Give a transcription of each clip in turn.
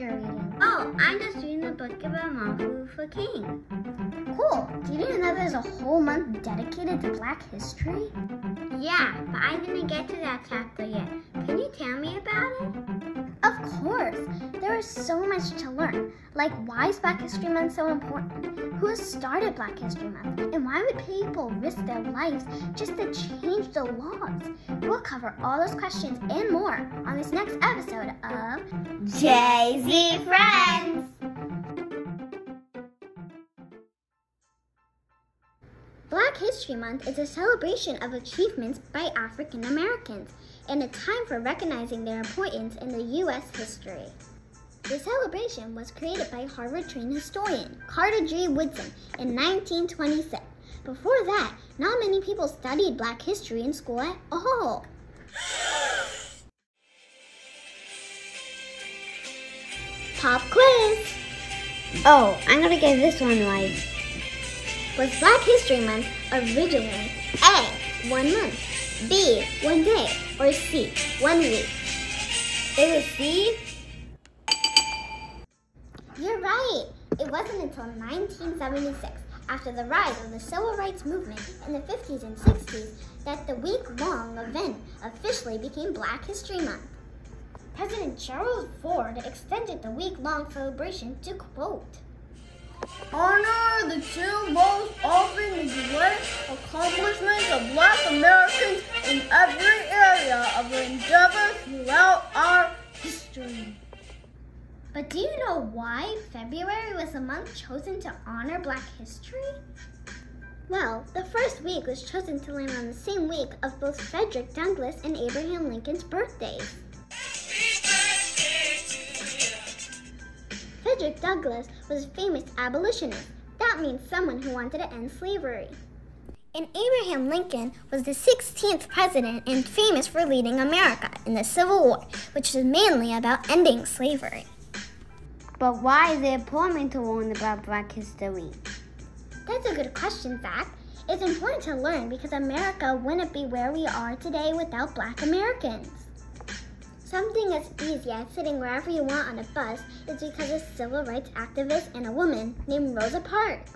you're reading? Oh, I'm just reading the book about Martin Luther King. Cool. Did you know there's a whole month dedicated to Black history? Yeah, but I didn't get to that chapter yet. Can you tell me about it? Of course. There is so much to learn. Like, why is Black History Month so important? Who started Black History Month? And why would people risk their lives just to change the laws? We'll cover all those questions and more on this next episode of JZ Friends! History Month is a celebration of achievements by African Americans and a time for recognizing their importance in the U.S. history. The celebration was created by Harvard trained historian Carter G. Woodson in 1926. Before that, not many people studied black history in school at all. Pop quiz! Oh, I'm gonna get this one right. Was Black History Month originally A. One month, B. One day, or C. One week? It was C? You're right. It wasn't until 1976, after the rise of the civil rights movement in the 50s and 60s, that the week long event officially became Black History Month. President Gerald Ford extended the week long celebration to quote, Honor the two most often neglected accomplishments of black Americans in every area of endeavor throughout our history. But do you know why February was the month chosen to honor Black history? Well, the first week was chosen to land on the same week of both Frederick Douglass and Abraham Lincoln's birthdays. Frederick Douglass was a famous abolitionist. That means someone who wanted to end slavery. And Abraham Lincoln was the 16th president and famous for leading America in the Civil War, which was mainly about ending slavery. But why is it important to learn about Black history? That's a good question, Zach. It's important to learn because America wouldn't be where we are today without black Americans. Something as easy as sitting wherever you want on a bus is because a civil rights activist and a woman named Rosa Parks.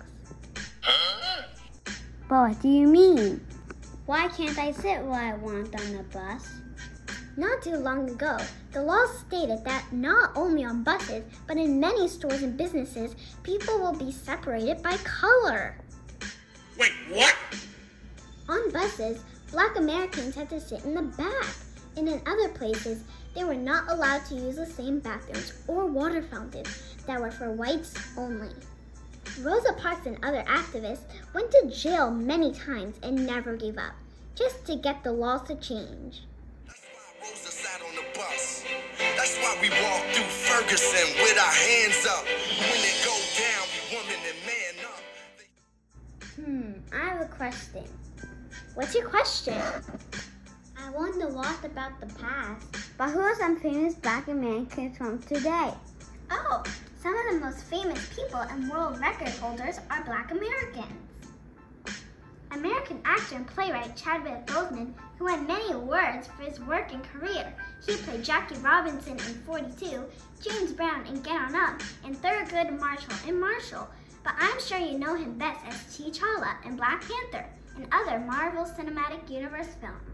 But what do you mean? Why can't I sit where I want on the bus? Not too long ago, the law stated that not only on buses, but in many stores and businesses, people will be separated by color. Wait, what? On buses, black Americans had to sit in the back, and in other places, they were not allowed to use the same bathrooms or water fountains that were for whites only. Rosa Parks and other activists went to jail many times and never gave up, just to get the laws to change. Rosa sat on the bus. That's why we walk through Ferguson with our hands up. When it go down, woman and man up. Hmm, I have a question. What's your question? I want to lot about the past, but who are some famous black Americans from today? Oh, some of the most famous people and world record holders are black Americans. American actor and playwright Chadwick Boseman, who won many awards for his work and career. He played Jackie Robinson in 42, James Brown in Get On Up, and Thurgood Marshall in Marshall. But I'm sure you know him best as T'Challa in Black Panther and other Marvel Cinematic Universe films.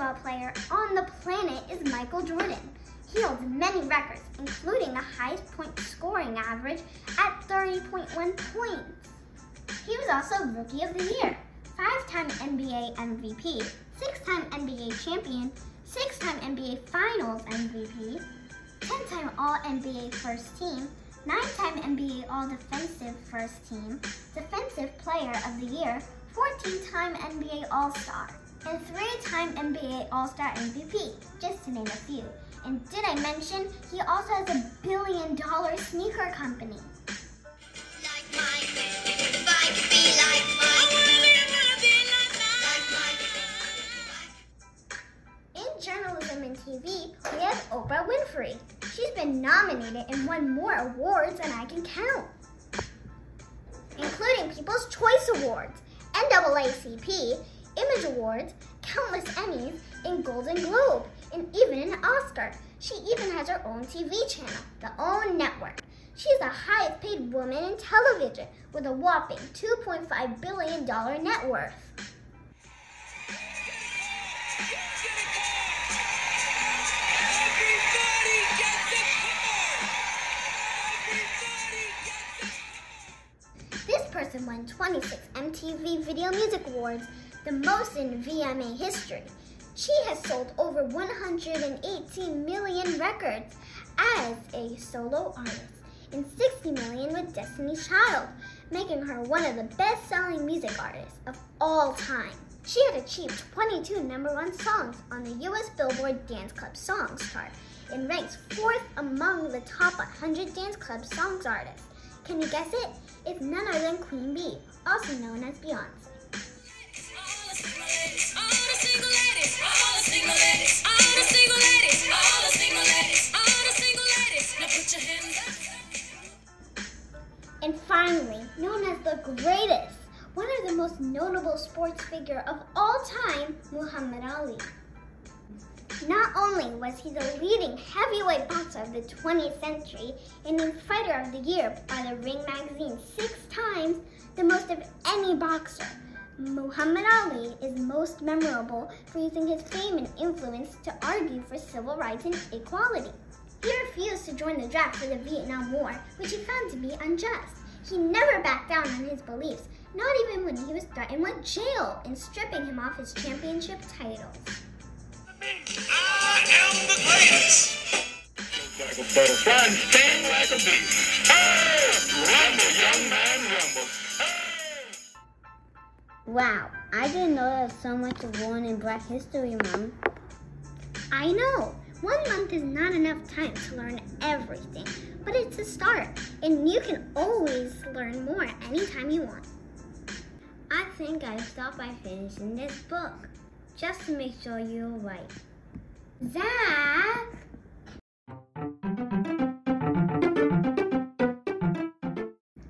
Basketball player on the planet is Michael Jordan. He holds many records, including the highest point scoring average at 30.1 points. He was also Rookie of the Year, five-time NBA MVP, six-time NBA champion, six-time NBA Finals MVP, 10-time All-NBA First Team, nine-time NBA All-Defensive First Team, Defensive Player of the Year, 14-time NBA All-Star, and three-time NBA All-Star MVP, just to name a few. And did I mention he also has a billion dollar sneaker company? In journalism and TV, we have Oprah Winfrey. She's been nominated and won more awards than I can count. including People's Choice Awards, NAACP, Image Awards, countless Emmys, and Golden Globe, and even an Oscar. She even has her own TV channel, the OWN Network. She's the highest paid woman in television with a whopping $2.5 billion net worth. This person won 26 MTV Video Music Awards, the most in VMA history. She has sold over 118 million records as a solo artist and 60 million with Destiny's Child, making her one of the best-selling music artists of all time. She had achieved 22 number one songs on the US Billboard Dance Club Songs chart and ranks fourth among the top 100 dance club songs artists. Can you guess it? It's none other than Queen Bee, also known as Beyonce. Sports figure of all time, Muhammad Ali. Not only was he the leading heavyweight boxer of the 20th century and named Fighter of the Year by the Ring magazine six times, the most of any boxer, Muhammad Ali is most memorable for using his fame and influence to argue for civil rights and equality. He refused to join the draft for the Vietnam War, which he found to be unjust. He never backed down on his beliefs, not even when he was threatened with jail and stripping him off his championship titles. I am the greatest. Like a butterfly sting like a bee. Hey, rumble, young man, rumble. Hey. Wow, I didn't know there was so much going in Black History Month. I know, one month is not enough time to learn everything, but it's a start, and you can always learn more anytime you want. I think I'll start by finishing this book, just to make sure you're right. Zach!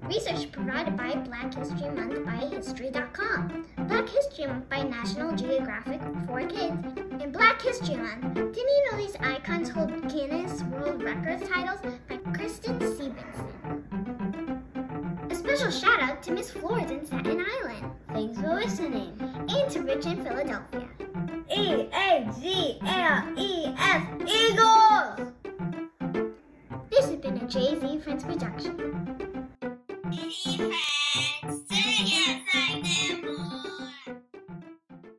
Research provided by Black History Month by History.com, Black History Month by National Geographic for Kids, and Black History Month. Didn't you know these icons hold Guinness World Records titles by Kristen Stevenson? A special shout out to Miss Flores in Staten Island, Thanks for listening. and to Rich in Philadelphia. E A G L E S Eagles. This has been a JZ Friends production.